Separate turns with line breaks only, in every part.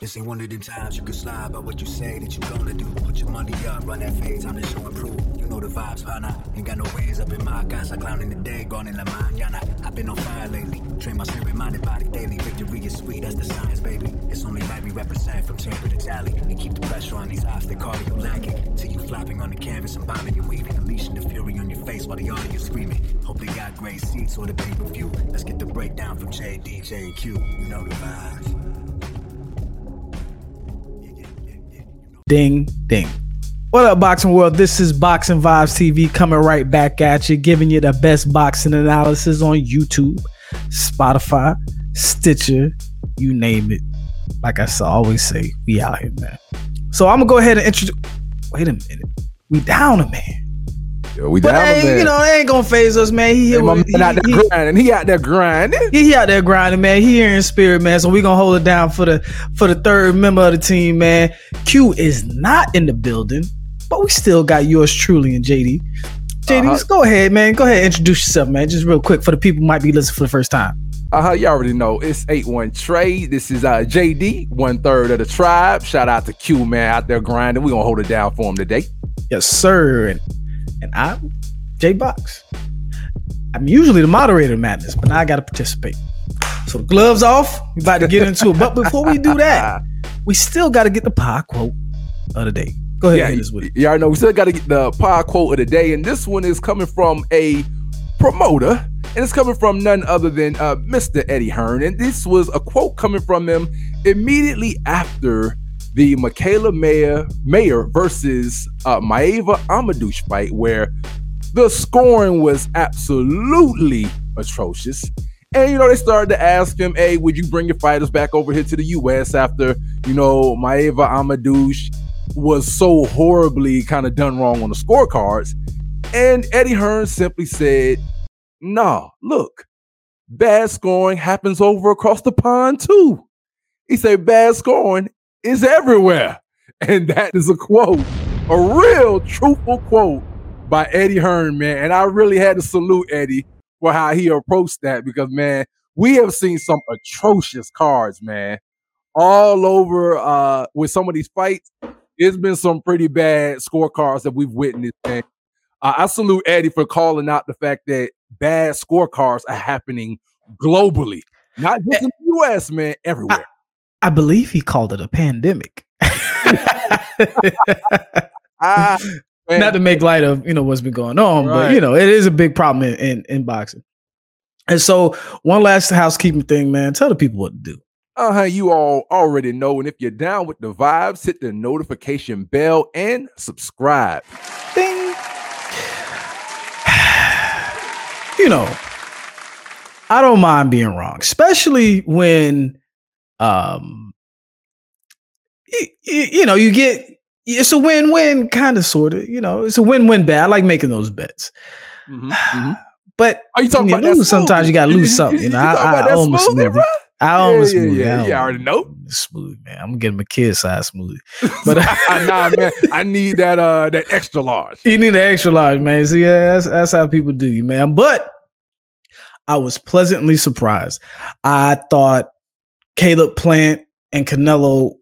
This ain't one of them times you can slide by what you say that you gonna do. Put your money up, run that fade, time to show and prove. You know the vibes, partner. Ain't got no ways up in my casa, clown in the day, gone in la mañana. I've been on fire lately. Train my spirit, mind, and body daily. Victory is sweet, that's the science, baby. It's only right we represent from chamber to tally. And keep the pressure on these eyes, they call you lacking. Till you flopping on the canvas and bombing and weaving. Unleashing the fury on your face while the audience screaming. Hope they got great seats or the pay per view. Let's get the breakdown from J, DJ, and Q. You know the vibes.
Ding, ding. What up, Boxing World? This is Boxing Vibes TV coming right back at you, giving you the best boxing analysis on YouTube, Spotify, Stitcher, you name it. Like I always say, we out here, man. So I'm gonna go ahead and introduce. Wait a minute, we down a man.
Yo, we
But
down
hey, you know, they ain't gonna phase us, man. He
Hey,
here,
my
with-
man out there
he, he,
grinding. He out there grinding.
he, he out there grinding, man. He here in spirit, man. So we gonna hold it down for the for the third member of the team, man. Q is not in the building, but we still got yours truly and JD. JD,
Uh-huh.
just go ahead, man. Go ahead, introduce yourself, man. Just real quick for the people who might be listening for the first time.
Uh huh. You already know it's eight one trade. This is uh JD, one third of the tribe. Shout out to Q man out there grinding. We gonna hold it down for him today.
Yes, sir. And, and I'm J Box. I'm usually the moderator of madness, but now I gotta participate. So the gloves off. We about to get into it. But before we do that, we still gotta get the pie quote of the day. Go ahead,
yeah,
hit us with it.
you already know we still got to get the pod quote of the day, and this one is coming from a promoter, and it's coming from none other than uh, Mr. Eddie Hearn. And this was a quote coming from him immediately after the Mikaela Mayer Mayer versus uh, Maïva Hamadouche fight, where the scoring was absolutely atrocious. And you know, they started to ask him, "Hey, would you bring your fighters back over here to the U.S. after you know Maïva Hamadouche was so horribly kind of done wrong on the scorecards?" And Eddie Hearn simply said, "Nah, look, bad scoring happens over across the pond too." He said, "Bad scoring is everywhere," and that is a quote, a real truthful quote by Eddie Hearn, man. And I really had to salute Eddie for how he approached that because, man, we have seen some atrocious cards, man, all over uh, with some of these fights. It's been some pretty bad scorecards that we've witnessed, man. Uh, I salute Eddie for calling out the fact that bad scorecards are happening globally, not just in the US, man, everywhere.
I believe he called it a pandemic.
Ah,
Not to make light of you know what's been going on, but you know it is a big problem in, in in boxing. And so, one last housekeeping thing, man. Tell the people what to do.
Uh-huh, you all already know. And if you're down with the vibes, hit the notification bell and subscribe.
Ding. you know, I don't mind being wrong, especially when, um, y- y- you know, you get it's a win-win, kind of, sort of. You know, it's a win-win bet. I like making those bets,
Mhm, mhm.
but
Are you talking
you
about that
lose, sometimes you gotta lose something. You know, I,
about
I
that
almost
smoothie,
never.
bruh?
I almost
yeah,
smoothie.
yeah,
I
yeah, I already know.
Smoothie, man. I'm getting my kid size smoothie. But
nah, man, I need that uh that extra large.
You need an extra large, man. See, yeah, that's, that's how people do you, man. But I was pleasantly surprised. I thought Caleb Plant and Canelo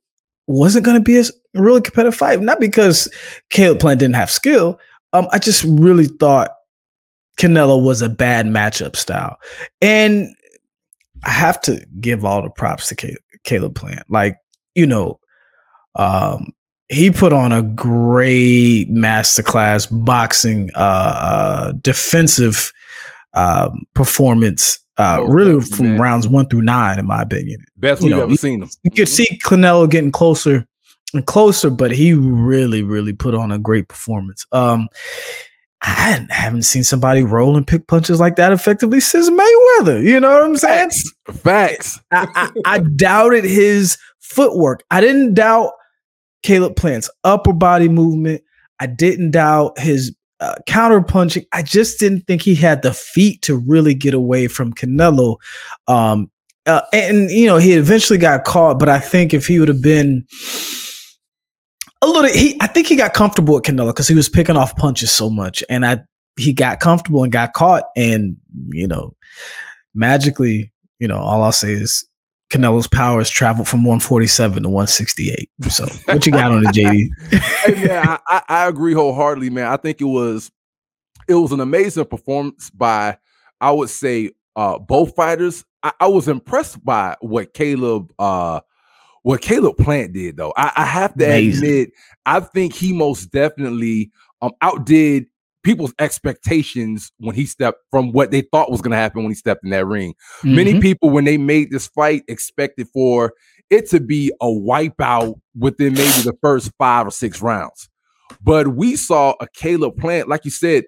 wasn't going to be a really competitive fight. Not because Caleb Plant didn't have skill. Um, I just really thought Canelo was a bad matchup style. And I have to give all the props to Caleb, Plant. Like, you know, um, he put on a great masterclass boxing uh, uh defensive um performance uh
Oh,
really
definitely,
from
man.
rounds one through nine in my opinion
Best
you
we've
know,
ever seen him.
you could see Canelo getting closer and closer but he really really put on a great performance um I haven't seen somebody roll and pick punches like that effectively since Mayweather. You know what I'm saying?
Facts. Facts.
I, I, I doubted his footwork. I didn't doubt Caleb Plant's upper body movement. I didn't doubt his uh, counter punching. I just didn't think he had the feet to really get away from Canelo. Um, uh, and you know, he eventually got caught, but I think if he would have been a little, he I think he got comfortable with Canelo because he was picking off punches so much, and I he got comfortable and got caught, and you know, magically, you know, all I'll say is Canelo's powers traveled from 147 to 168. So what you got on the JD?
hey man, I, I agree wholeheartedly, man. I think it was it was an amazing performance by I would say uh both fighters. I, I was impressed by what Caleb uh what Caleb Plant did though. I, I have to amazing. admit, I think he most definitely um outdid people's expectations when he stepped from what they thought was going to happen when he stepped in that ring. Mm-hmm. Many people, when they made this fight, expected for it to be a wipeout within maybe the first five or six rounds. But we saw a Caleb Plant, like you said,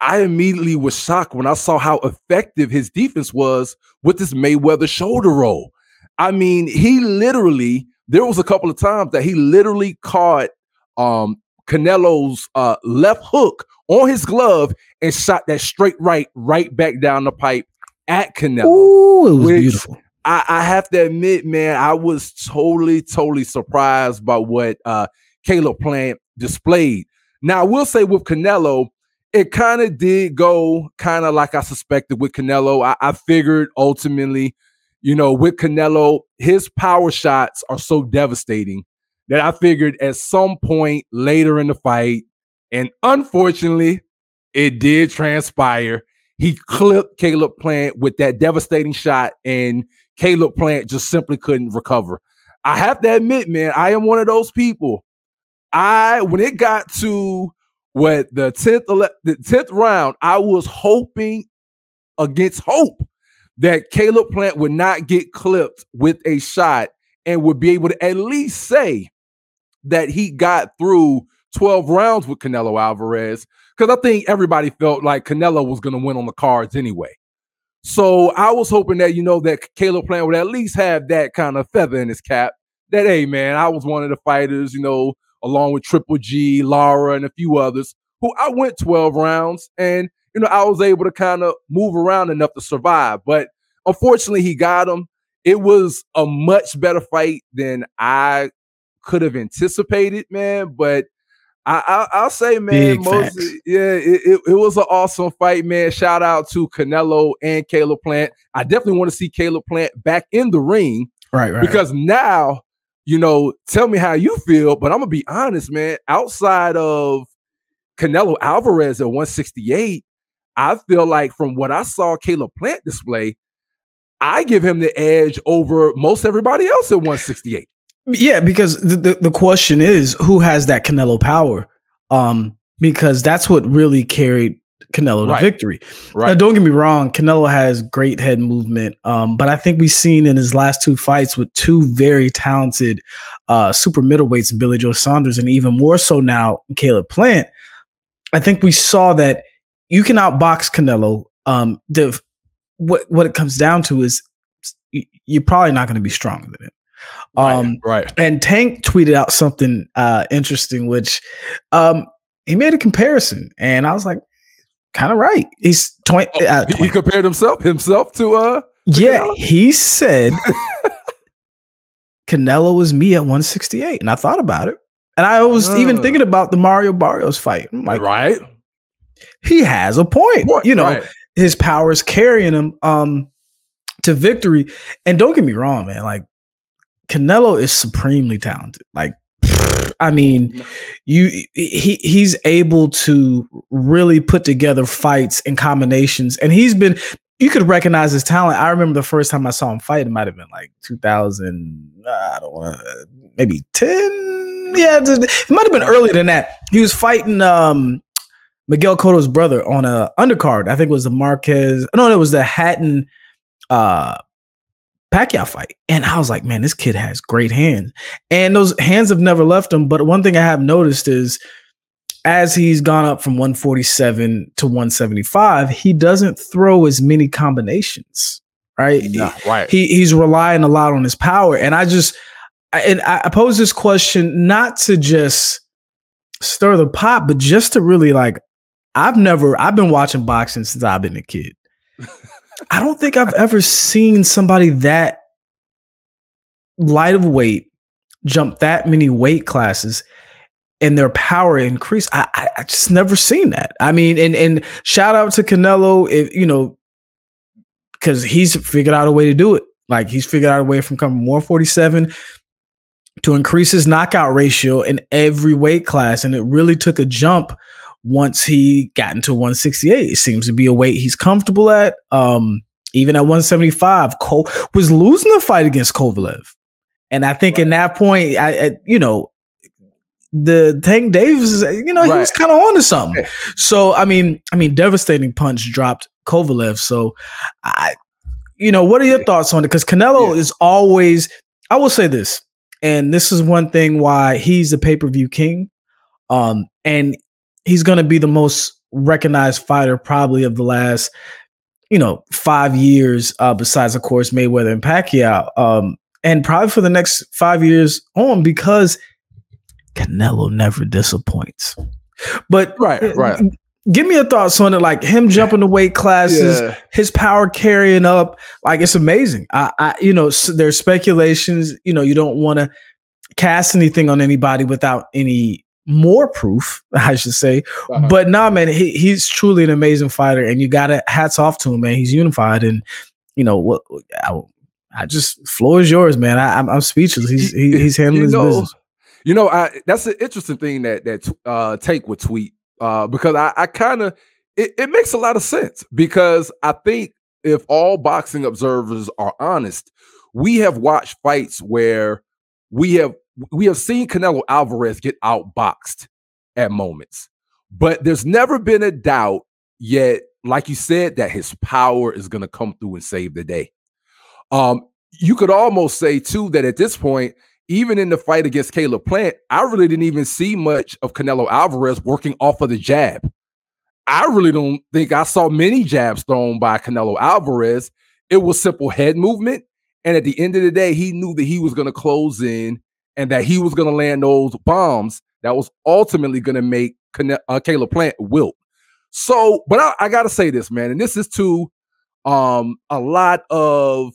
I immediately was shocked when I saw how effective his defense was with this Mayweather shoulder roll. I mean, he literally, there was a couple of times that he literally caught um Canelo's uh, left hook on his glove and shot that straight right, right back down the pipe at Canelo.
Ooh, it was beautiful.
I, I, have to admit, man, I was totally, totally surprised by what uh, Caleb Plant displayed. Now, I will say with Canelo, it kind of did go kind of like I suspected with Canelo. I, I figured ultimately, you know, with Canelo, his power shots are so devastating that I figured at some point later in the fight, and unfortunately, it did transpire. He clipped Caleb Plant with that devastating shot, and Caleb Plant just simply couldn't recover. I have to admit, man, I am one of those people. I when it got to what the 10th the 10th round, I was hoping against hope that Caleb Plant would not get clipped with a shot and would be able to at least say that he got through 12 rounds with Canelo Alvarez because I think everybody felt like Canelo was going to win on the cards anyway. So I was hoping that, you know, that Caleb Plant would at least have that kind of feather in his cap that, hey, man, I was one of the fighters, you know, along with Triple G, Lara, and a few others who I went 12 rounds and, you know, I was able to kind of move around enough to survive. But unfortunately, he got him. It was a much better fight than I could have anticipated, man. But I, I will say, man, most yeah, it, it, it, was an awesome fight, man. Shout out to Canelo and Caleb Plant. I definitely want to see Caleb Plant back in the ring,
right? Right.
Because now, you know, tell me how you feel. But I'm gonna be honest, man. Outside of Canelo Alvarez at 168, I feel like from what I saw Caleb Plant display, I give him the edge over most everybody else at 168.
Yeah, because the, the, the question is who has that Canelo power? Um, because that's what really carried Canelo to right. victory. Right. Now, don't get me wrong, Canelo has great head movement. Um, but I think we've seen in his last two fights with two very talented uh super middleweights, Billy Joe Saunders, and even more so now, Caleb Plant. I think we saw that you can outbox Canelo. Um, the what what it comes down to is you're probably not going to be stronger than him. Um,
right, right.
And Tank tweeted out something uh, interesting, which um, he made a comparison, and I was like, kind of right. He's 20, oh, uh,
20. He compared himself himself to uh.
Yeah, Canelo? he said Canelo was me at 168, and I thought about it, and I was uh, even thinking about the Mario Barrios fight. I'm like,
right.
He has a point. point you know, right. his power is carrying him um to victory. And don't get me wrong, man. Like Canelo is supremely talented. Like, I mean, you he he's able to really put together fights and combinations, and he's been. You could recognize his talent. I remember the first time I saw him fight. It might have been like 2000. I don't want maybe 10. Yeah, it might have been earlier than that. He was fighting um, Miguel Cotto's brother on a undercard. I think it was the Marquez. No, it was the Hatton uh Pacquiao fight. And I was like, man, this kid has great hands. And those hands have never left him. But one thing I have noticed is as he's gone up from 147 to 175, he doesn't throw as many combinations. Right.
No, right.
He he's relying a lot on his power. And I just I, and I pose this question not to just stir the pot, but just to really like I've never I've been watching boxing since I've been a kid. I don't think I've ever seen somebody that light of weight jump that many weight classes and their power increase. I, I, I just never seen that. I mean, and and shout out to Canelo if you know because he's figured out a way to do it. Like he's figured out a way from coming 147 to increase his knockout ratio in every weight class. And it really took a jump once he got into 168. It seems to be a weight he's comfortable at. Um, even at 175, Cole was losing the fight against Kovalev. And I think right. in that point, I, I, you know, the Tank Davis, you know, right. he was kind of on to something. So I mean, I mean, devastating punch dropped Kovalev. So I, you know, what are your thoughts on it? Because Canelo yeah. is always, I will say this, and this is one thing why he's the pay per view king, um, and he's going to be the most recognized fighter probably of the last, you know, five years. Uh, besides, of course, Mayweather and Pacquiao, um, and probably for the next five years on because Canelo never disappoints. But
right, right.
Give me your thoughts on it, like him jumping the weight classes, yeah. his power carrying up, like it's amazing. I, I you know, there's speculations. You know, you don't want to cast anything on anybody without any more proof, I should say. Uh-huh. But nah, man, he, he's truly an amazing fighter, and you got to hats off to him, man. He's unified, and you know what? I, I just floor is yours, man. I, am I'm, I'm speechless. He's he, he's handling you know, his business.
You know, I that's an interesting thing that that uh, take would tweet uh, because I, I kind of it, it makes a lot of sense because I think if all boxing observers are honest, we have watched fights where we have we have seen Canelo Alvarez get outboxed at moments, but there's never been a doubt yet, like you said, that his power is going to come through and save the day. Um, you could almost say too that at this point, even in the fight against Caleb Plant, I really didn't even see much of Canelo Alvarez working off of the jab. I really don't think I saw many jabs thrown by Canelo Alvarez. It was simple head movement. And at the end of the day, he knew that he was going to close in and that he was going to land those bombs that was ultimately going to make uh, Caleb Plant wilt. So, but I, I got to say this, man, and this is to um, a lot of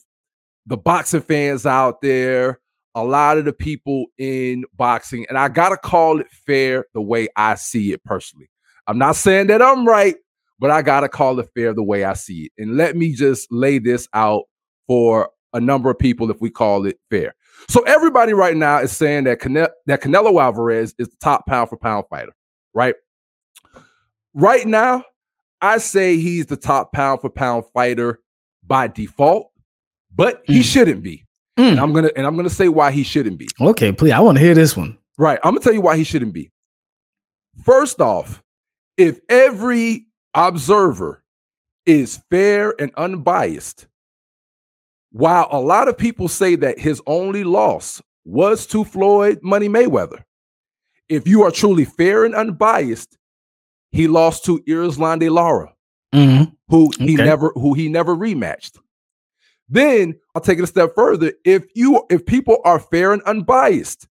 the boxing fans out there, a lot of the people in boxing, and I gotta call it fair the way I see it personally. I'm not saying that I'm right, but I gotta call it fair the way I see it. And let me just lay this out for a number of people if we call it fair. So everybody right now is saying that Cane- that Canelo Alvarez is the top pound for pound fighter, right? Right now, I say he's the top pound for pound fighter by default but he mm. shouldn't be. Mm. And I'm gonna and I'm gonna say why he shouldn't be.
Okay, please. I want to hear this one.
Right. I'm gonna tell you why he shouldn't be. First off, if every observer is fair and unbiased, while a lot of people say that his only loss was to Floyd Money Mayweather, if you are truly fair and unbiased, he lost to Erislandy Lara, mm-hmm. who he never who he never rematched. Then I'll take it a step further. If you if people are fair and unbiased,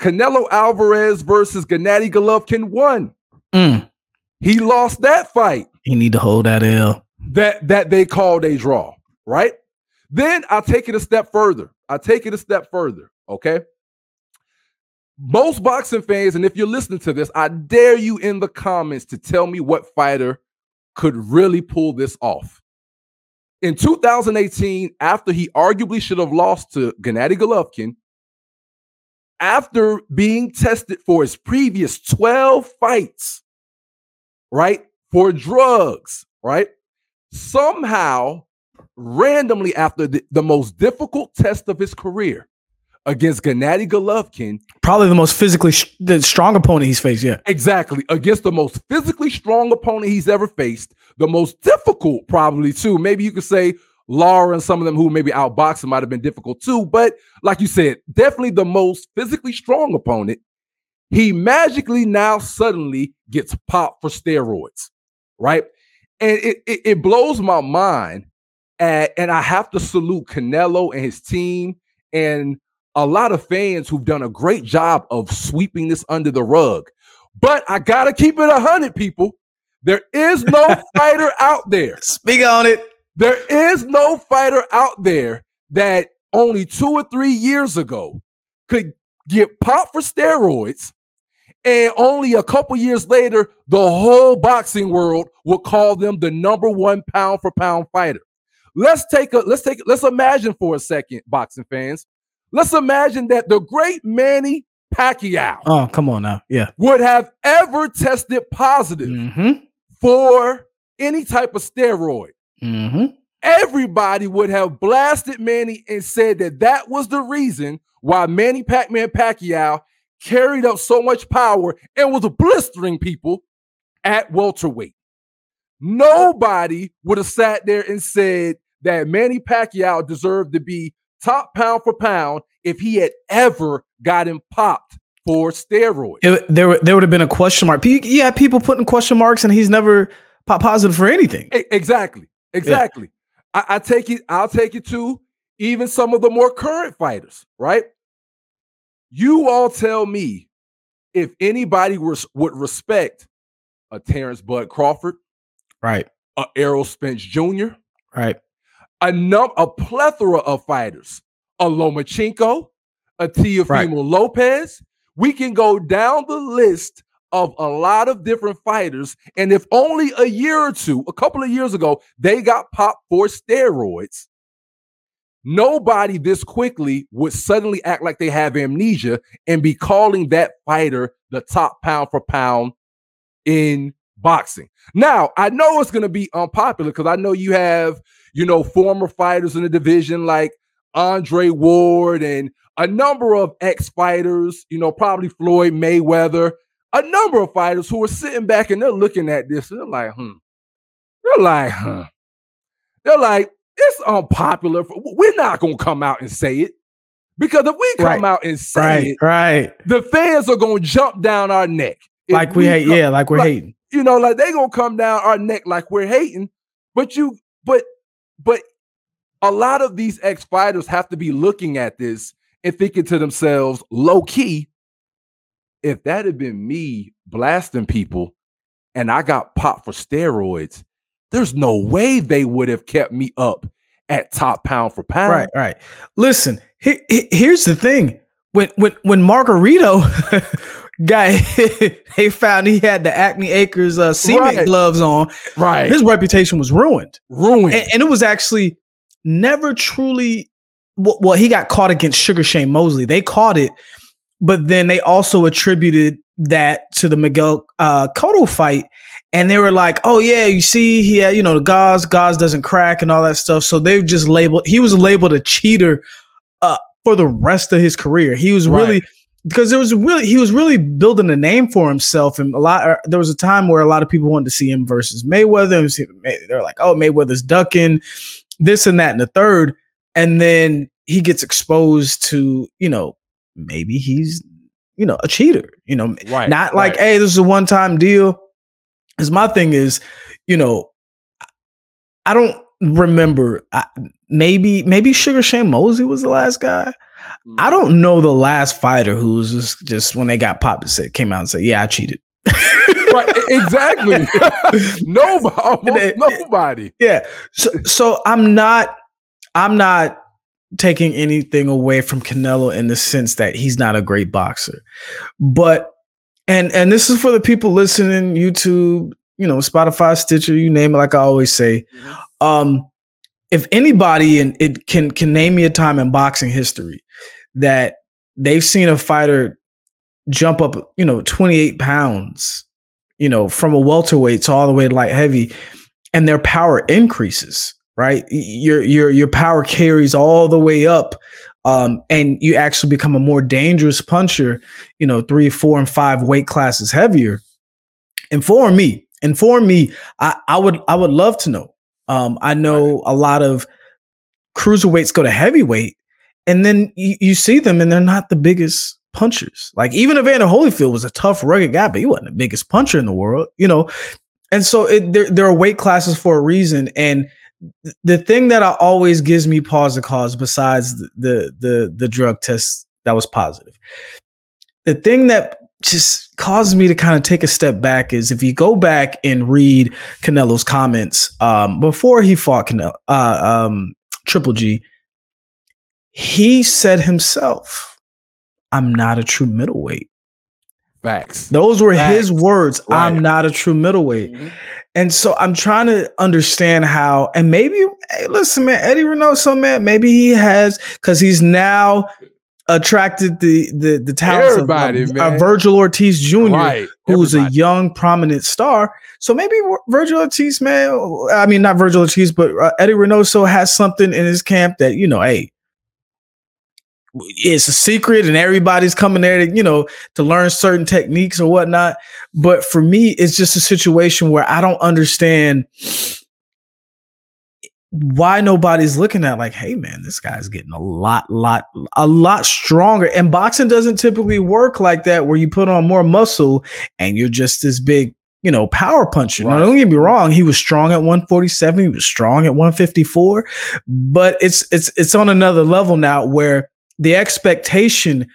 Canelo Alvarez versus Gennady Golovkin won. Mm. He lost that fight.
He need to hold that L.
That that they called a draw, right? Then I'll take it a step further. I'll take it a step further. Okay. Most boxing fans, and if you're listening to this, I dare you in the comments to tell me what fighter could really pull this off in 2018, after he arguably should have lost to Gennady Golovkin, after being tested for his previous 12 fights, right, for drugs, right, somehow, randomly, after the, the most difficult test of his career, against Gennady Golovkin.
Probably the most physically sh- the strong opponent he's faced. Yeah,
exactly. Against the most physically strong opponent he's ever faced, the most difficult, probably too. Maybe you could say Lara and some of them who maybe outboxing might have been difficult too. But like you said, definitely the most physically strong opponent. He magically now suddenly gets popped for steroids, right? And it, it, it blows my mind. At, and I have to salute Canelo and his team and a lot of fans who've done a great job of sweeping this under the rug. But I gotta keep it a hundred people. There is no fighter out there.
Speak on it.
There is no fighter out there that only two or three years ago could get popped for steroids, and only a couple years later, the whole boxing world will call them the number one pound for pound fighter. Let's take a let's take let's imagine for a second, boxing fans. Let's imagine that the great Manny Pacquiao
Oh, come on now. Yeah.
would have ever tested positive
Mm-hmm.
for any type of steroid.
Mm-hmm.
Everybody would have blasted Manny and said that that was the reason why Manny Pac-Man Pacquiao carried up so much power and was blistering people at welterweight. Nobody would have sat there and said that Manny Pacquiao deserved to be top pound for pound if he had ever gotten popped for steroids.
It, there, would- there would have been a question mark. Yeah, people putting question marks, and he's never pop positive for anything.
Exactly. Exactly. I, I take it, I'll take it to even some of the more current fighters, right? You all tell me if anybody was, would respect a Terrence Bud Crawford,
Right.
a Errol Spence Jr.,
Right.
A num a plethora of fighters, a Lomachenko, a Teofimo
Right.
Lopez. We can go down the list of a lot of different fighters, and if only a year or two, a couple of years ago, they got popped for steroids. Nobody this quickly would suddenly act like they have amnesia and be calling that fighter the top pound for pound in boxing. Now, I know it's going to be unpopular because I know you have you know, former fighters in the division like Andre Ward and a number of ex fighters, you know, probably Floyd Mayweather, a number of fighters who are sitting back and they're looking at this and they're like, hmm. They're like, huh. They're like, it's unpopular. for- We're not going to come out and say it because if we come
Right.
out and say
Right.
it,
Right.
the fans are going to jump down our neck.
Like we hate.
come-
Yeah. Like we're
like-
hating.
you know, like they gonna come down our neck like we're hating. But you, but, but a lot of these ex fighters have to be looking at this and thinking to themselves, low key, if that had been me blasting people and I got popped for steroids, there's no way they would have kept me up at top pound for pound.
Right. Right. Listen. He, he- here's the thing. When when when Margarito got they found he had the Acme Acres uh, cement
Right.
gloves on,
Right.
his reputation was ruined.
Ruined.
and, and it was actually never truly well, well he got caught against sugar shane mosley they caught it but then they also attributed that to the miguel uh Cotto fight and they were like oh yeah you see he had you know the gauze gauze doesn't crack and all that stuff so they've just labeled he was labeled a cheater uh for the rest of his career he was really
Right.
Because there was really he was really building a name for himself and a lot uh, there was a time where a lot of people wanted to see him versus mayweather they're like oh mayweather's ducking this and that and the third and then he gets exposed to you know maybe he's you know a cheater you know
right.
not like
right.
hey this is a one time deal because my thing is you know i don't remember I, maybe maybe sugar shane mosley was the last guy I don't know the last fighter who was just, just when they got popped and said came out and said, "Yeah, I cheated."
right. Exactly. nobody. almost
It- it-
nobody.
yeah. So so I'm not I'm not taking anything away from Canelo in the sense that he's not a great boxer. But and and this is for the people listening, YouTube, you know, Spotify, Stitcher, you name it, like I always say. Um, if anybody and it can can name me a time in boxing history that they've seen a fighter jump up, you know, 28 pounds, you know, from a welterweight to all the way to light heavy, and their power increases, right? Your your your power carries all the way up. Um, and you actually become a more dangerous puncher, you know, three, four, and five weight classes heavier. Inform me. Inform me. I, I would I would love to know. Um, I know a lot of cruiserweights go to heavyweight, and then you, you see them and they're not the biggest punchers. Like even Evander Holyfield was a tough, rugged guy, but he wasn't the biggest puncher in the world, you know. And so it, there there are weight classes for a reason. And th- the thing that I always gives me pause to cause, besides the the the, the drug test that was positive, the thing that just causes me to kind of take a step back is if you go back and read Canelo's comments um, before he fought Canelo, uh, um, Triple G, he said himself, "I'm not a true middleweight."
Facts.
Those were
Facts.
his words.
Right.
I'm not a true middleweight.
Mhm.
And so I'm trying to understand how, and maybe, hey, listen, man, Eddie Reynoso, man, maybe he has because he's now attracted the the the talents
Everybody,
of uh. Vergil Ortiz Jr.,
Right.
who's a young, prominent star. So maybe Vergil Ortiz, man, I mean not Vergil Ortiz, but uh, Eddie Reynoso has something in his camp that you know, hey, it's a secret, and everybody's coming there to you know to learn certain techniques or whatnot. But for me, it's just a situation where I don't understand why nobody's looking at like, hey man, this guy's getting a lot, lot, a lot stronger. And boxing doesn't typically work like that, where you put on more muscle and you're just this big, you know, power puncher. Now,
Right.
don't get me wrong, he was strong at 147, he was strong at 154, but it's it's it's on another level now where the expectation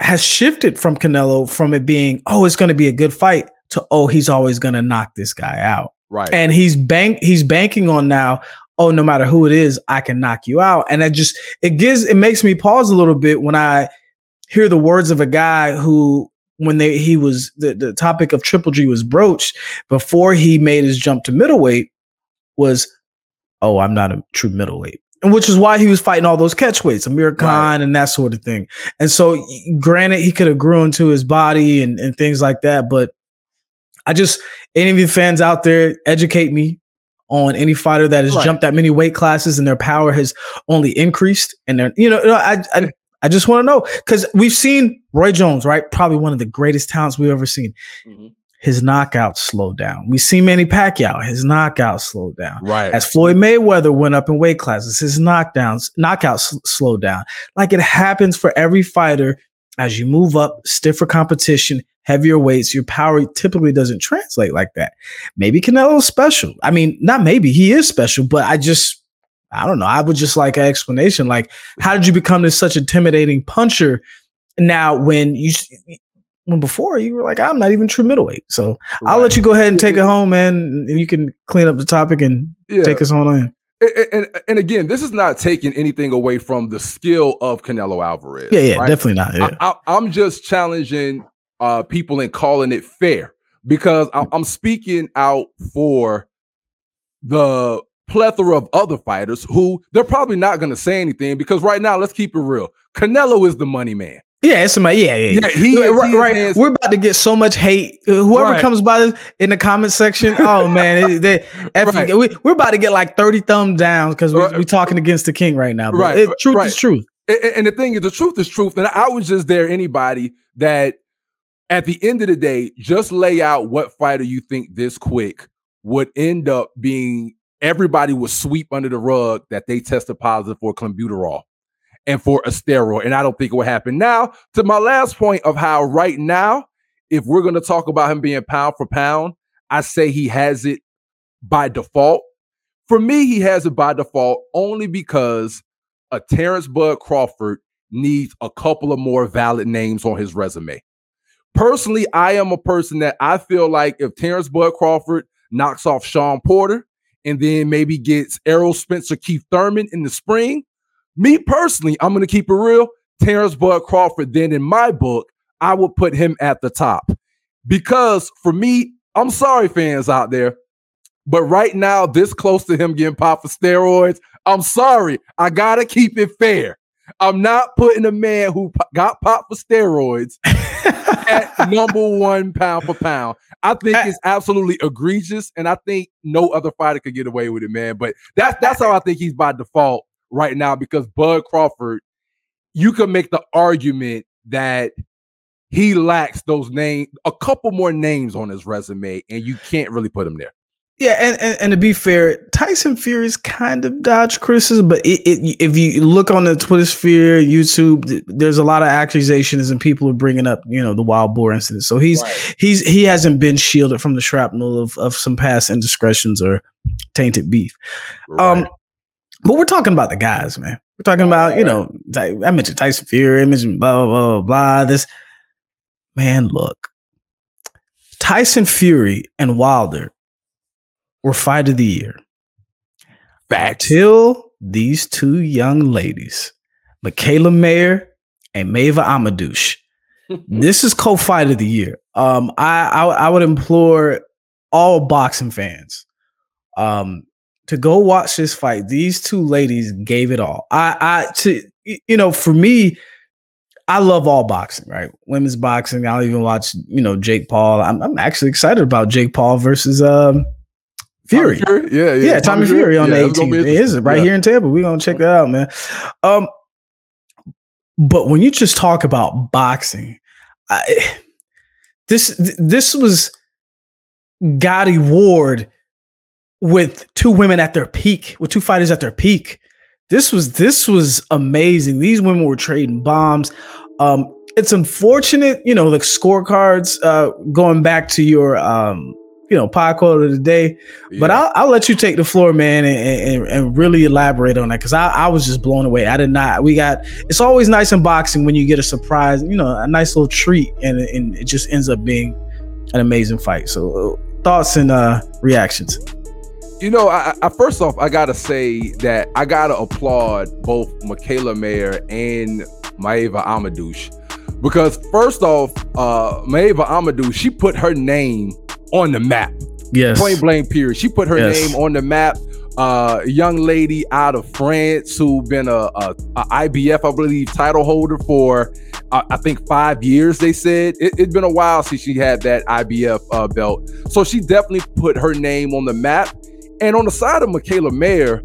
has shifted from Canelo from it being, oh, it's gonna be a good fight to oh, he's always gonna knock this guy out
Right.
and he's bank he's banking on now oh no matter who it is i can knock you out. And it just it gives it makes me pause a little bit when i hear the words of a guy who when they he was the, the topic of triple g was broached before he made his jump to middleweight was oh i'm not a true middleweight. And which is why he was fighting all those catchweights, Amir Khan and that sort of thing. And so, granted, he could have grown to his body and, and things like that, but I just any of you fans out there, educate me on any fighter that has
Right.
jumped that many weight classes and their power has only increased. And they're, you know, I I, I just want to know because we've seen Roy Jones, right? Probably one of the greatest talents we've ever seen.
Mhm.
His knockouts slowed down. We see Manny Pacquiao, his knockouts slowed down.
Right.
As Floyd Mayweather went up in weight classes, his knockdowns, knockouts slowed down. Like it happens for every fighter as you move up, stiffer competition, heavier weights, your power typically doesn't translate like that. Maybe Canelo's special. I mean, not maybe, he is special, but I just, I don't know. I would just like an explanation. Like, how did you become this such intimidating puncher now when you, when before you were like, I'm not even true middleweight. So I'll let you go ahead and take it home, man. And you can clean up the topic and
Yeah.
take us on in.
And, and, and again, this is not taking anything away from the skill of Canelo Alvarez.
Yeah, yeah,
right?
definitely not. Yeah.
I, I, I'm just challenging uh, people and calling it fair because I, I'm speaking out for the plethora of other fighters who they're probably not going to say anything because right now, let's keep it real. Canelo is the money man.
Yeah, it's somebody. Yeah, yeah,
Yeah, he
right.
he
right. We're about to get so much hate. Uh, Whoever
Right.
comes by this in the comment section, oh man, it, they,
Right.
we, we're about to get like thirty thumbs down because we're,
Right.
we talking against the king right now.
Right,
it, truth
right.
is truth.
And, and- and the thing is, the truth is truth. And I was just there. anybody that at the end of the day, just lay out what fighter you think this quick would end up being everybody would sweep under the rug that they tested positive for clenbuterol and for a steroid. And I don't think it will happen. Now, to my last point of how right now, if we're going to talk about him being pound for pound, I say he has it by default. For me, he has it by default only because a Terrence Bud Crawford needs a couple of more valid names on his resume. Personally, I am a person that I feel like if Terrence Bud Crawford knocks off Sean Porter and then maybe gets Errol Spencer Keith Thurman in the spring, me personally, I'm going to keep it real. Terrence Bud Crawford, then in my book, I would put him at the top because for me, I'm sorry, fans out there, but right now, this close to him getting popped for steroids, I'm sorry. I got to keep it fair. I'm not putting a man who po- got popped for steroids at number one pound for pound. I think it's absolutely egregious, and I think no other fighter could get away with it, man. But that's that's how I think he's by default right now because Bud Crawford, you can make the argument that he lacks those names, a couple more names on his resume, and you can't really put him there.
Yeah, and, and and to be fair, Tyson Fury's kind of dodged criticism, but it, it, if you look on the Twitter sphere, YouTube, th- there's a lot of accusations and people are bringing up, you know, the wild boar incident. So he's he's he hasn't been shielded from the shrapnel of of some past indiscretions or tainted beef. Um, but we're talking about the guys, man. We're talking about, you know, I mentioned Tyson Fury, I mentioned blah, blah, blah, blah. This man, look, Tyson Fury and Wilder were fight of the year
Back
till these two young ladies, Mikaela Mayer and Maïva Hamadouche. this is co-fight of the year. Um, I, I I would implore all boxing fans, um, to go watch this fight. These two ladies gave it all. I, I, to you know, for me, I love all boxing, right? Women's boxing. I'll even watch, you know, Jake Paul. I'm, I'm actually excited about Jake Paul versus um, Fury.
Fury? Yeah, yeah,
Yeah, Tommy, Fury, on
Yeah,
the 18th.
be
It is right
yeah.
here in Tampa. We're gonna check that out, man. Um, but when you just talk about boxing, I, this this was Gatti Ward with two women at their peak, with two fighters at their peak. This was this was amazing. These women were trading bombs. Um, it's unfortunate, you know, the scorecards uh, going back to your um, you know pod quote of the day. But I'll, I'll let you take the floor, man, and, and, and really elaborate on that because I, I was just blown away. I did not. We got. It's always nice in boxing when you get a surprise, you know, a nice little treat, and, and it just ends up being an amazing fight. So, uh, thoughts and uh, reactions.
You know, I, I first off, I gotta say that I gotta applaud both Mikaela Mayer and Maïva Hamadouche because first off, uh, Maïva Hamadouche, she put her name on the map.
Yes.
Point blank period. She put her
Yes.
name on the map. Uh, young lady out of France who been a, a, a IBF, I believe, title holder for uh, I think five years. They said it, it's been a while since she had that IBF uh, belt, so she definitely put her name on the map. And on the side of Mikaela Mayer,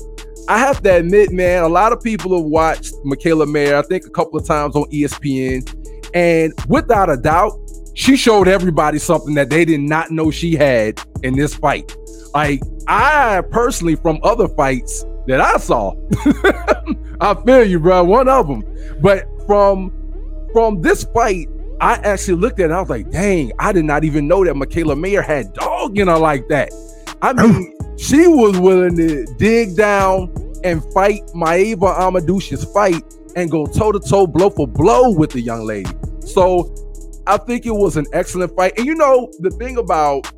I have to admit, man, a lot of people have watched Mikaela Mayer. I think a couple of times on ESPN, and without a doubt, she showed everybody something that they did not know she had in this fight. Like I personally, from other fights that I saw, I feel you, bro. One of them, but from from this fight, I actually looked at it. And I was like, dang, I did not even know that Mikaela Mayer had dog in her like that. I mean, she was willing to dig down and fight Maïva Hamadouche's fight and go toe to toe, blow for blow with the young lady. So I think it was an excellent fight. And you know, the thing about,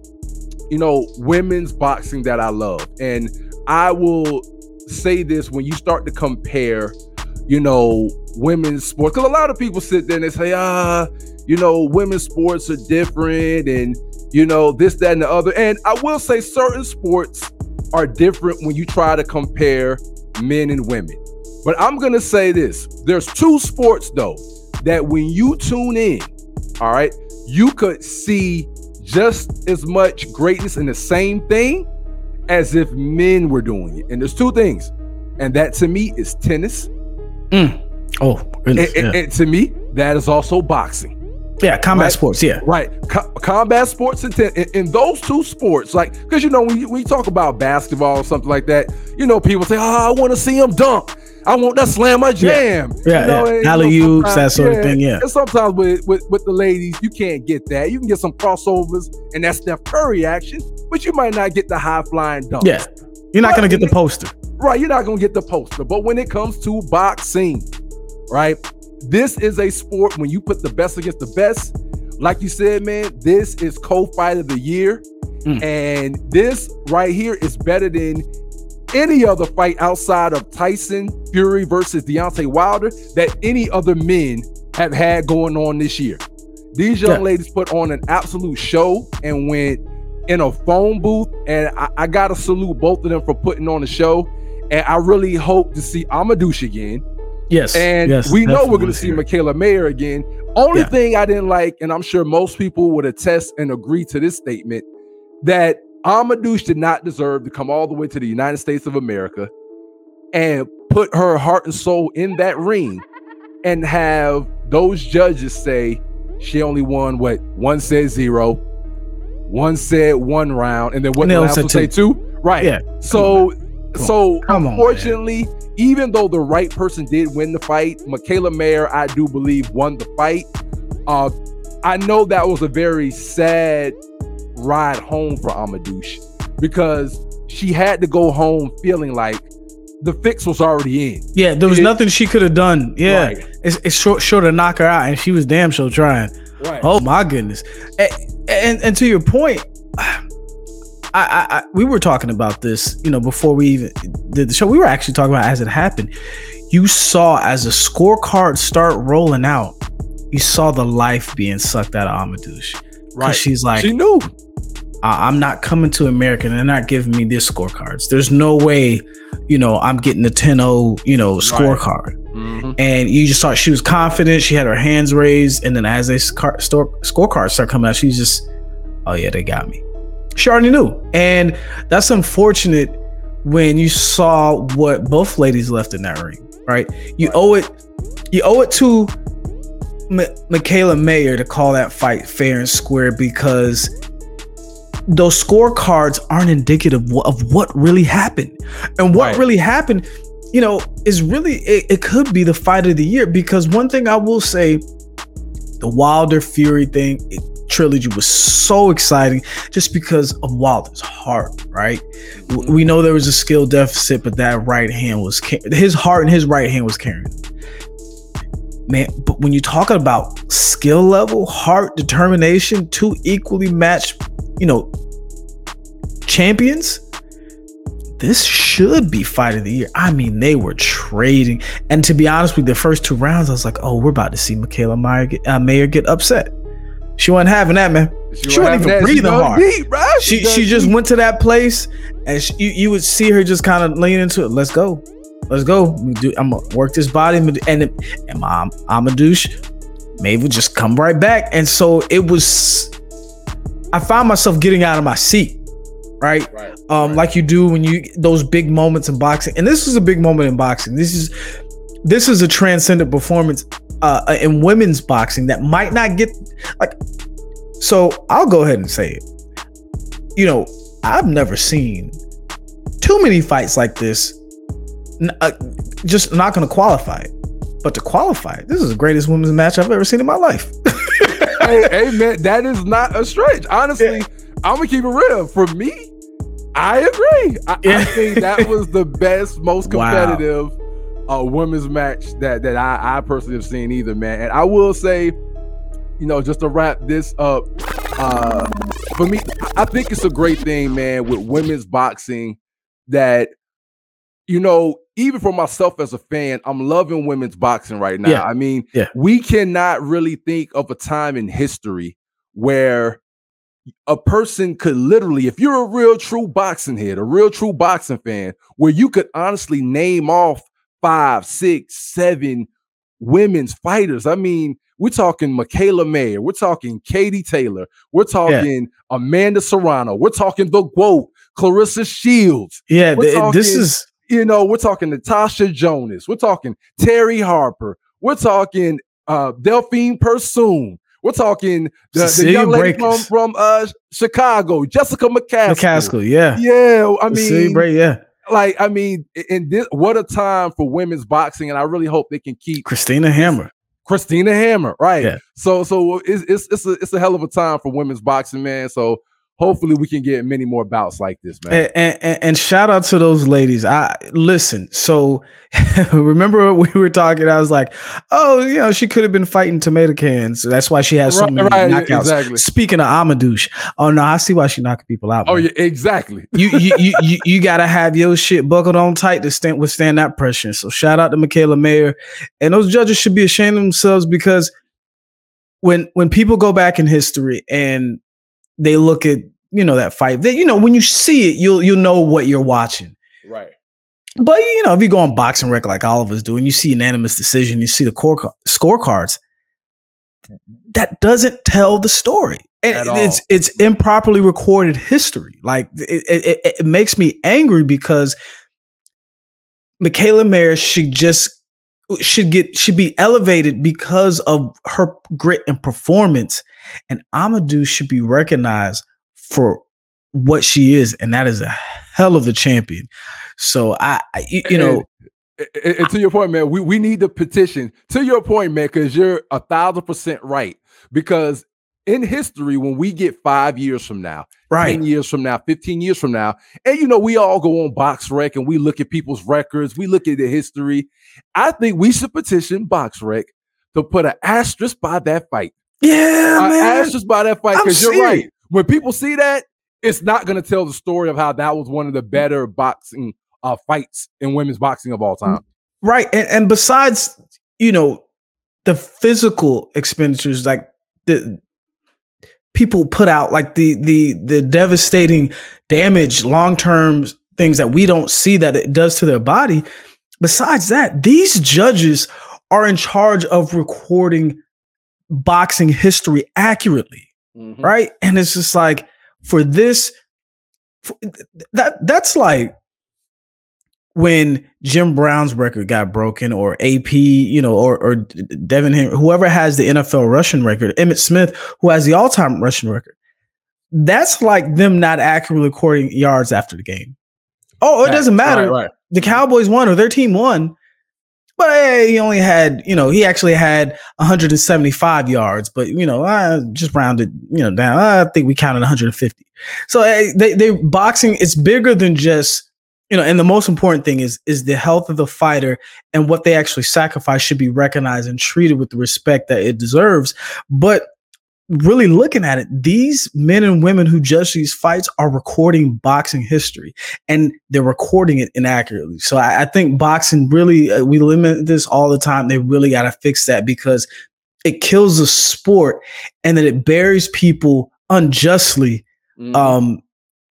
you know, women's boxing that I love, and I will say this when you start to compare, you know, women's sports, because a lot of people sit there and they say, ah, you know, women's sports are different and, you know, this, that, and the other. And I will say certain sports are different when you try to compare men and women. But I'm going to say this there's two sports, though, that when you tune in, all right, you could see just as much greatness in the same thing as if men were doing it. And there's two things, and that to me is tennis, mm.
Oh,
and,
goodness,
and-
yeah.
and to me that is also boxing.
Yeah, combat
right.
sports. Yeah,
Right, Co- combat sports and in, in those two sports, like because you know when you, when you talk about basketball or something like that, you know people say, "Oh, I want to see him dunk. I want that slam my jam."
Yeah,
you know,
yeah.
you know,
Alley-oops, that sort of thing, yeah.
And sometimes with, with with the ladies, you can't get that. You can get some crossovers and that Steph Curry action, but you might not get the high flying dunk.
yeah. You're not
But-
gonna get the poster.
Right, you're not gonna get the poster. But when it comes to boxing, right, this is a sport when you put the best against the best. Like you said, man, this is co-fight of the year,
Mm.
and this right here is better than any other fight outside of Tyson Fury versus Deontay Wilder that any other men have had going on this year. These young
Yeah.
ladies put on an absolute show and went in a phone booth, and I, I gotta salute both of them for putting on the show. And I really hope to see Hamadouche again.
Yes,
And
yes,
we know we're going to see. Mikaela Mayer again. Only
Yeah.
thing I didn't like, and I'm sure most people would attest and agree to this statement, that Hamadouche did not deserve to come all the way to the United States of America and put her heart and soul in that ring and have those judges say she only won what one said zero, one said one round, and then what
And
last one say two? Right.
Yeah.
So
Come
so
Come on, man.
unfortunately, even though the right person did win the fight, Mikaela Mayer, I do believe, won the fight. Uh, I know that was a very sad ride home for Hamadouche because she had to go home feeling like the fix was already in.
Yeah, there was
It-
nothing she could have done. Yeah,
Right.
it's, it's short, sure to knock her out, and she was damn sure trying.
Right.
Oh my goodness! And and, and to your point, I, I, I we were talking about this, you know, before we even did the show. We were actually talking about as it happened. You saw as the scorecard start rolling out, you saw the life being sucked out of Hamadouche.
right.
she's like,
she knew.
I- I'm not coming to America and they're not giving me their scorecards. There's no way, you know, I'm getting the 10-0, you know, scorecard.
Mhm.
And you just saw she was confident. She had her hands raised, and then as they scorecards start coming out, she's just, oh yeah, they got me. She already knew, and that's unfortunate when you saw what both ladies left in that ring. Right? You owe it. You owe it to M- Mikaela Mayer to call that fight fair and square because those scorecards aren't indicative of what, really happened. And what
Right.
really happened, you know, is really it, it could be the fight of the year because one thing I will say, the Wilder Fury thing it, trilogy was so exciting just because of Wilder's heart, right? We know there was a skill deficit, but that right hand was his heart and his right hand was carrying. Man, but when you're talking about skill level, heart, determination, two equally matched, you know, champions, this should be fight of the year. I mean, they were trading, and to be honest with you, the first two rounds, I was like, "Oh, we're about to see Mikaela Mayer get, uh, Mayer get upset." She wasn't having that, man. She, wasn't even breathing
done
hard.
deep, bro.
She
done
she just
deep.
went to that place, and she, you you would see her just kind of lean into it. Let's go, let's go. Do. I'm gonna work this body, and and my Hamadouche, Maeve would just come right back, and so it was. I found myself getting out of my seat, right?
Right.
um, like you do when you those big moments in boxing. And this was a big moment in boxing. This is this is a transcendent performance uh, in women's boxing that might not get like. So I'll go ahead and say it. You know, I've never seen too many fights like this. Uh, just not going to qualify it, but to qualify, this is the greatest women's match I've ever seen in my life.
hey, hey, man, that is not a stretch. Honestly, I'm gonna keep it real. For me, I agree. I, I think that was the best, most
Wow.
Uh, women's match that that I, I personally have seen either, man. And I will say, you know, just to wrap this up, uh, for me, I think it's a great thing, man, with women's boxing that you know, even for myself as a fan, I'm loving women's boxing right now.
Yeah.
I mean,
Yeah.
we cannot really think of a time in history where a person could literally, if you're a real true boxing head, a real true boxing fan, where you could honestly name off five, six, seven women's fighters. I mean, we're talking Mikaela Mayer, we're talking Katie Taylor, we're talking Amanda Serrano, we're talking the quote Claressa Shields,
yeah, th- this is
you know, we're talking Natasha Jonas, we're talking Terri Harper, we're talking uh Delfine Persoon, we're talking the, the young lady from, from uh Chicago, Jessica McCaskill.
McCaskill. Yeah,
Yeah, I
Cecilia
mean,
Bray, yeah,
like, I mean, in this, what a time for women's boxing, and I really hope they can keep
Christina Hammer.
Christina Hammer, right?
Yeah.
So, so it's it's it's a it's a hell of a time for women's boxing, man. So, hopefully, we can get many more bouts like this, man.
And, and, and shout out to those ladies. I listen. So remember we were talking. I was like, oh, you know, she could have been fighting tomato cans. That's why she has so
Right,
many
right,
knockouts.
exactly.
Speaking of Hamadouche, oh no, I see why she knocking people out.
Oh yeah, exactly.
you, you, you, you, you gotta have your shit buckled on tight to stand withstand that pressure. So shout out to Mikaela Mayer, and those judges should be ashamed of themselves because when when people go back in history and they look at you know that fight, they, you know when you see it, you'll you'll know what you're watching.
Right.
But you know, if you go on BoxRec like all of us do, and you see unanimous decision, you see the core scorecards, that doesn't tell the story. And it's it's improperly recorded history. Like it, it, it, it makes me angry because Mikaela Mayer should just should get should be elevated because of her grit and performance, and Amadou should be recognized for what she is, and that is a hell of a champion. So I, I you, know,
And, and- and to your point, man, we, we need the petition. To your point, man, because you're a thousand percent right. Because in history, when we get five years from now,
right?
10 years from now, 15 years from now. And you know, we all go on BoxRec and we look at people's records, we look at the history. I think we should petition BoxRec to put an asterisk by that fight.
Yeah,
An
man.
asterisk by that fight, because you're right.
it.
When people see that, it's not going to tell the story of how that was one of the better boxing uh, fights in women's boxing of all time.
Right. And, and besides, you know, the physical expenditures, like the people put out, like the the the devastating damage, long term things that we don't see that it does to their body. Besides that, these judges are in charge of recording boxing history accurately, mm-hmm. right? And it's just like for this, for, that that's like when Jim Brown's record got broken, or AP, you know, or or Devin Henry, whoever has the NFL rushing record, Emmitt Smith, who has the all-time rushing record. That's like them not accurately recording yards after the game. Oh, it doesn't matter. Right, right. The Cowboys won or their team won. But hey, he only had, you know, he actually had 175 yards, but you know, I just rounded, you know, down. I think we counted 150. So hey, they they boxing. It's bigger than just you know, and the most important thing is is the health of the fighter and what they actually sacrifice should be recognized and treated with the respect that it deserves. But really looking at it, these men and women who judge these fights are recording boxing history and they're recording it inaccurately. So I, I think boxing really, uh, we limit this all the time. They really got to fix that because it kills the sport and then it buries people unjustly mm-hmm. um,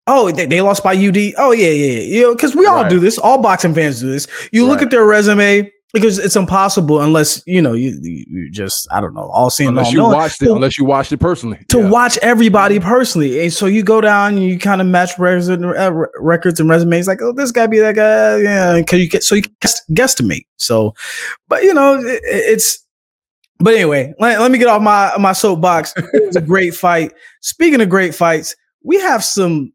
Oh, they, they lost by UD. Oh yeah, yeah, yeah. You know, because we all right. do this. All boxing fans do this. You right. look at their resume because it's impossible unless you know you, you just I don't know all seeing
unless
all
you watched it unless you watched it personally
to yeah. watch everybody personally and so you go down and you kind of match records and, uh, records and resumes like oh this guy be that guy yeah because you get so you guess, guesstimate so but you know it, it's but anyway let, let me get off my my soapbox it was a great fight speaking of great fights we have some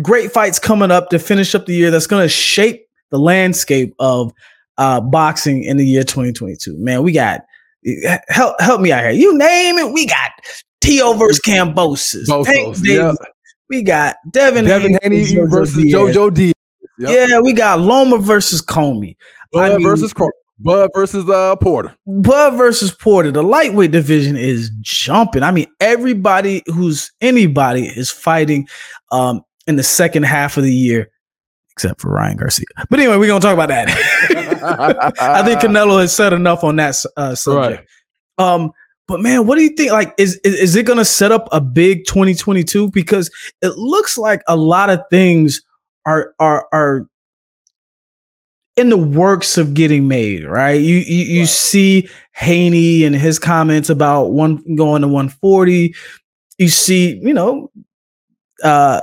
great fights coming up to finish up the year that's going to shape the landscape of uh, boxing in the year 2022. Man, we got help help me out here. You name it, we got Tio versus Kambosos.
yeah.
We got Devin,
Devin Haney, Haney versus JoJo Diaz.
Yep. Yeah, we got Loma versus Commey.
Bud I mean, versus Bud versus uh, Porter.
Bud versus Porter. The lightweight division is jumping. I mean, everybody who's anybody is fighting. Um, in the second half of the year, except for Ryan Garcia. But anyway, we're gonna talk about that. I think Canelo has said enough on that uh, subject. Right. Um, but man, what do you think? Like, is, is is it gonna set up a big 2022? Because it looks like a lot of things are are are in the works of getting made, right? You you, you right. see Haney and his comments about one going to 140. You see, you know, uh,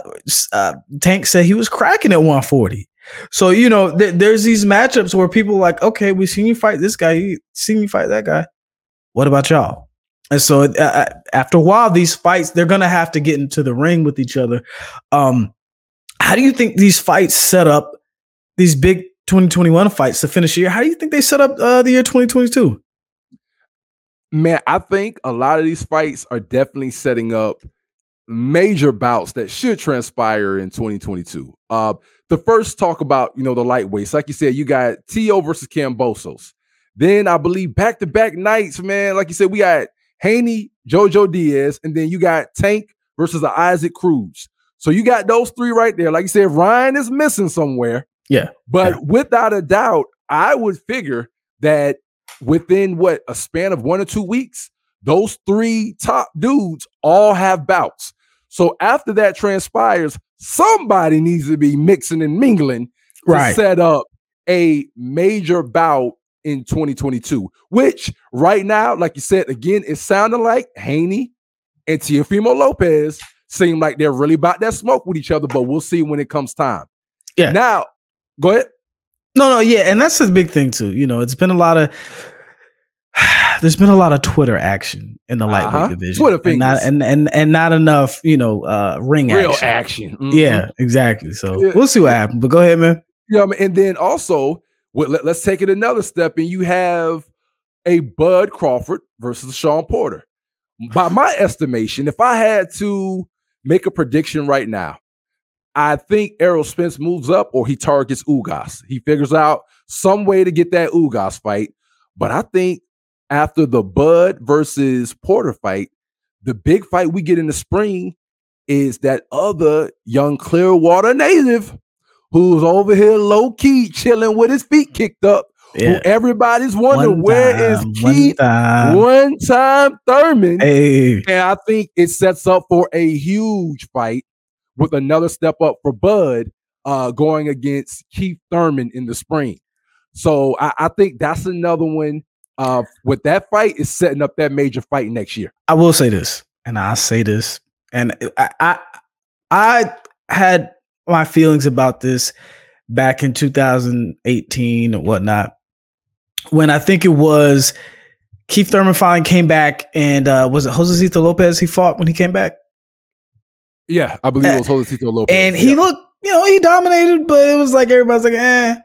uh, Tank said he was cracking at 140. So you know, th- there's these matchups where people like, okay, we seen you fight this guy, you seen you fight that guy. What about y'all? And so uh, uh, after a while, these fights they're gonna have to get into the ring with each other. Um, how do you think these fights set up these big 2021 fights to finish the year? How do you think they set up uh, the year 2022?
Man, I think a lot of these fights are definitely setting up major bouts that should transpire in 2022. Uh, the first talk about, you know, the lightweights. Like you said, you got T.O. versus Kambosos. Then I believe back to back nights, man. Like you said, we got Haney, Jojo Diaz, and then you got Tank versus the Isaac Cruz. So you got those three right there. Like you said, Ryan is missing somewhere.
Yeah.
But
yeah.
without a doubt, I would figure that within what a span of one or two weeks, those three top dudes all have bouts. So after that transpires, somebody needs to be mixing and mingling
right.
to set up a major bout in 2022, which right now, like you said, again, it sounded like Haney and Teofimo Lopez seem like they're really about that smoke with each other, but we'll see when it comes time.
Yeah.
Now, go ahead.
No, no, yeah, and that's the big thing too. You know, it's been a lot of there's been a lot of Twitter action in the lightweight uh-huh. division.
Twitter
and not, and, and and not enough, you know, uh ring
real
action.
action.
Mm-hmm. Yeah, exactly. So yeah. we'll see what happens. But go ahead, man.
Yeah, and then also let, us take it another step, and you have a Bud Crawford versus Shawn Porter. By my estimation, if I had to make a prediction right now, I think Errol Spence moves up or he targets Ugas. He figures out some way to get that Ugas fight. But I think after the Bud versus Porter fight, the big fight we get in the spring is that other young Clearwater native who's over here low key chilling with his feet kicked up yeah. who everybody's wondering where is Keith one time. one time Thurman.
Hey.
And I think it sets up for a huge fight with another step up for Bud uh, going against Keith Thurman in the spring. So I, I think that's another one. Uh, with that fight is setting up that major fight next year.
I will say this, and I say this, and I, I, I had my feelings about this back in 2018 or whatnot, when I think it was Keith Thurman finally came back, and uh, was it Josesito Lopez he fought when he came back?
Yeah, I believe it was Josesito Lopez,
and he
yeah.
looked, you know, he dominated, but it was like everybody's like, eh.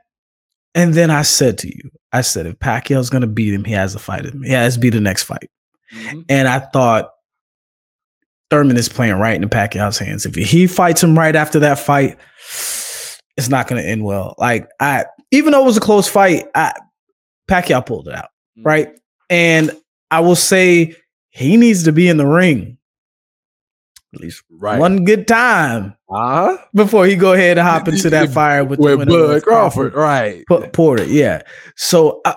And then I said to you, I said, if Pacquiao's gonna beat him, he has to fight him. He has to be the next fight. Mm-hmm. And I thought Thurman is playing right in Pacquiao's hands. If he fights him right after that fight, it's not going to end well. Like I, even though it was a close fight, I, Pacquiao pulled it out, mm-hmm. right? And I will say he needs to be in the ring at least right. one good time
uh-huh.
before he go ahead and hop into that fire with,
with Bud Crawford, Crawford, right?
P- Porter, yeah. So, uh,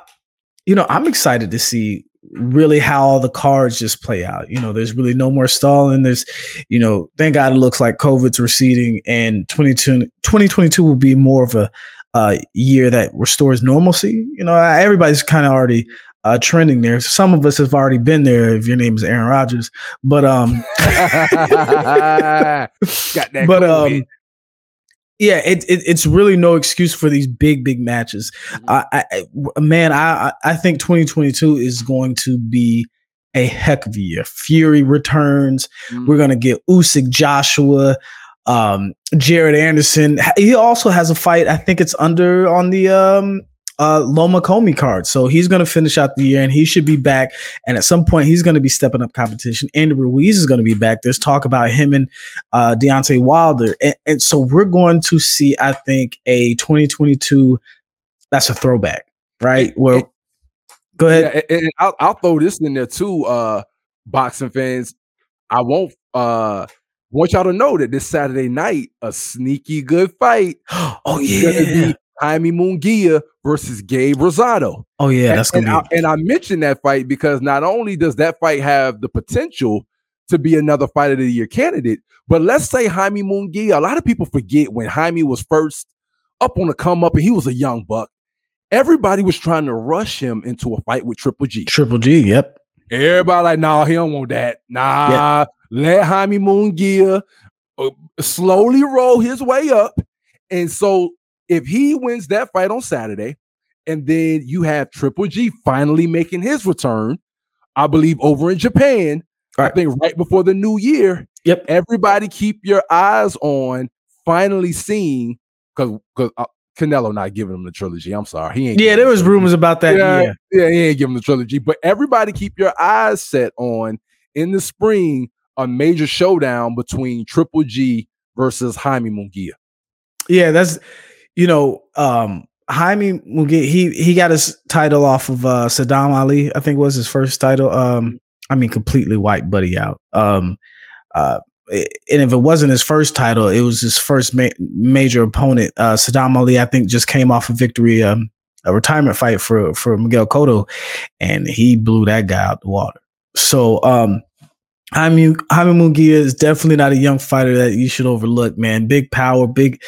you know, I'm excited to see really how all the cards just play out. You know, there's really no more stalling. There's, you know, thank God it looks like COVID's receding and 2022 will be more of a uh, year that restores normalcy. You know, everybody's kind of already uh, trending there. Some of us have already been there. If your name is Aaron Rodgers, but um, but um, yeah, it, it, it's really no excuse for these big big matches. Mm-hmm. I, I, man, I I think 2022 is going to be a heck of a year. Fury returns. Mm-hmm. We're gonna get Usyk, Joshua, um, Jared Anderson. He also has a fight. I think it's under on the um uh, Loma Commey card. So he's going to finish out the year and he should be back. And at some point, he's going to be stepping up competition. Andy Ruiz is going to be back. There's talk about him and uh, Deontay Wilder. And, and so we're going to see, I think, a 2022 that's a throwback, right? Well, go ahead.
Yeah, and I'll, I'll, throw this in there too, uh, boxing fans. I won't uh want y'all to know that this Saturday night, a sneaky good fight.
oh yeah,
Jaime Munguia versus Gabe Rosado.
Oh yeah, that's
and,
gonna
and be. I, and I mentioned that fight because not only does that fight have the potential to be another fight of the year candidate, but let's say Jaime Munguia. A lot of people forget when Jaime was first up on the come up and he was a young buck. Everybody was trying to rush him into a fight with Triple G.
Triple G, yep.
Everybody like, nah, he don't want that. Nah, yep. let Jaime Munguia uh, slowly roll his way up. And so if he wins that fight on Saturday, and then you have Triple G finally making his return, I believe over in Japan, right. I think right before the new year.
Yep.
Everybody keep your eyes on finally seeing because because uh, Canelo not giving him the trilogy. I'm sorry, he ain't.
Yeah, there was rumors about that.
Yeah, yeah, yeah, he ain't giving the trilogy. But everybody keep your eyes set on in the spring a major showdown between Triple G versus Jaime Munguia.
Yeah, that's you know, um, Jaime Munguia, he he got his title off of uh, Sadam Ali, I think was his first title. Um, I mean, completely white buddy out. Um, uh, and if it wasn't his first title, it was his first ma- major opponent. Uh, Sadam Ali, I think, just came off a victory, um, a retirement fight for for Miguel Cotto, and he blew that guy out the water. So, um, Jaime, Jaime Munguia is definitely not a young fighter that you should overlook, man. Big power, big,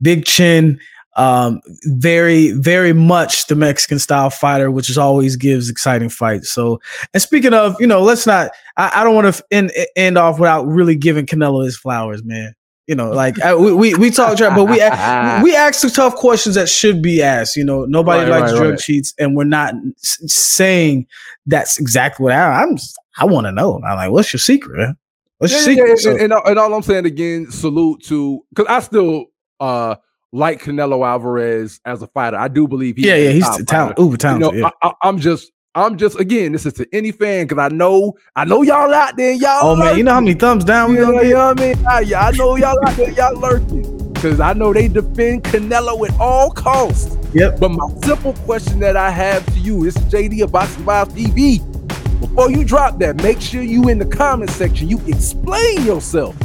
big chin um, very, very much the Mexican style fighter, which is always gives exciting fights. So, and speaking of, you know, let's not, I, I don't want to end, end off without really giving Canelo his flowers, man. You know, like I, we, we, we talk, but we we ask the tough questions that should be asked. You know, nobody right, likes right, drug right. cheats, and we're not saying that's exactly what I, I'm. I want to know. I'm like, what's your secret? Man? What's yeah, your secret?
Yeah, and, and, and all I'm saying again, salute to because I still uh like Canelo Alvarez as a fighter. I do believe
he. Yeah, yeah, he's talent, uber talented.
You know,
yeah.
I, am just, I'm just again. This is to any fan because I know, I know y'all out there, y'all.
Oh man, you know how many thumbs down we
gonna get? You know what I mean? I, yeah, I know y'all out there, y'all lurking because I know they defend Canelo at all costs.
Yep.
But my simple question that I have to you, is JD of Boxing Vibes TV. Before you drop that, make sure you in the comment section you explain yourself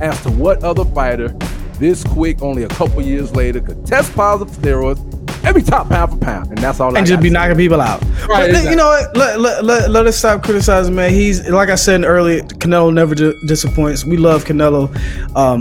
as to what other fighter this quick only a couple years later could test positive for steroids and be top pound for pound, and that's all. I
and just
gotta
be
say.
knocking people out.
Right,
but
exactly.
you know what? Let, let, let, let us stop criticizing, man. He's like I said earlier, Canelo never di- disappoints. We love Canelo. Um,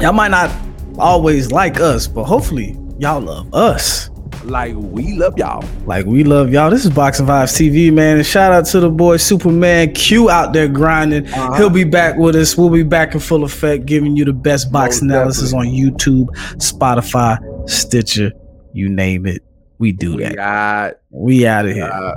y'all might not always like us, but hopefully y'all love us.
Like we love y'all.
Like we love y'all. This is Boxing Vibes TV, man. And shout out to the boy Superman Q out there grinding.
Uh-huh.
He'll be back with us. We'll be back in full effect, giving you the best box
Most
analysis on YouTube, Spotify, Stitcher, you name it. We do
We
that.
got
We out of here.
uh,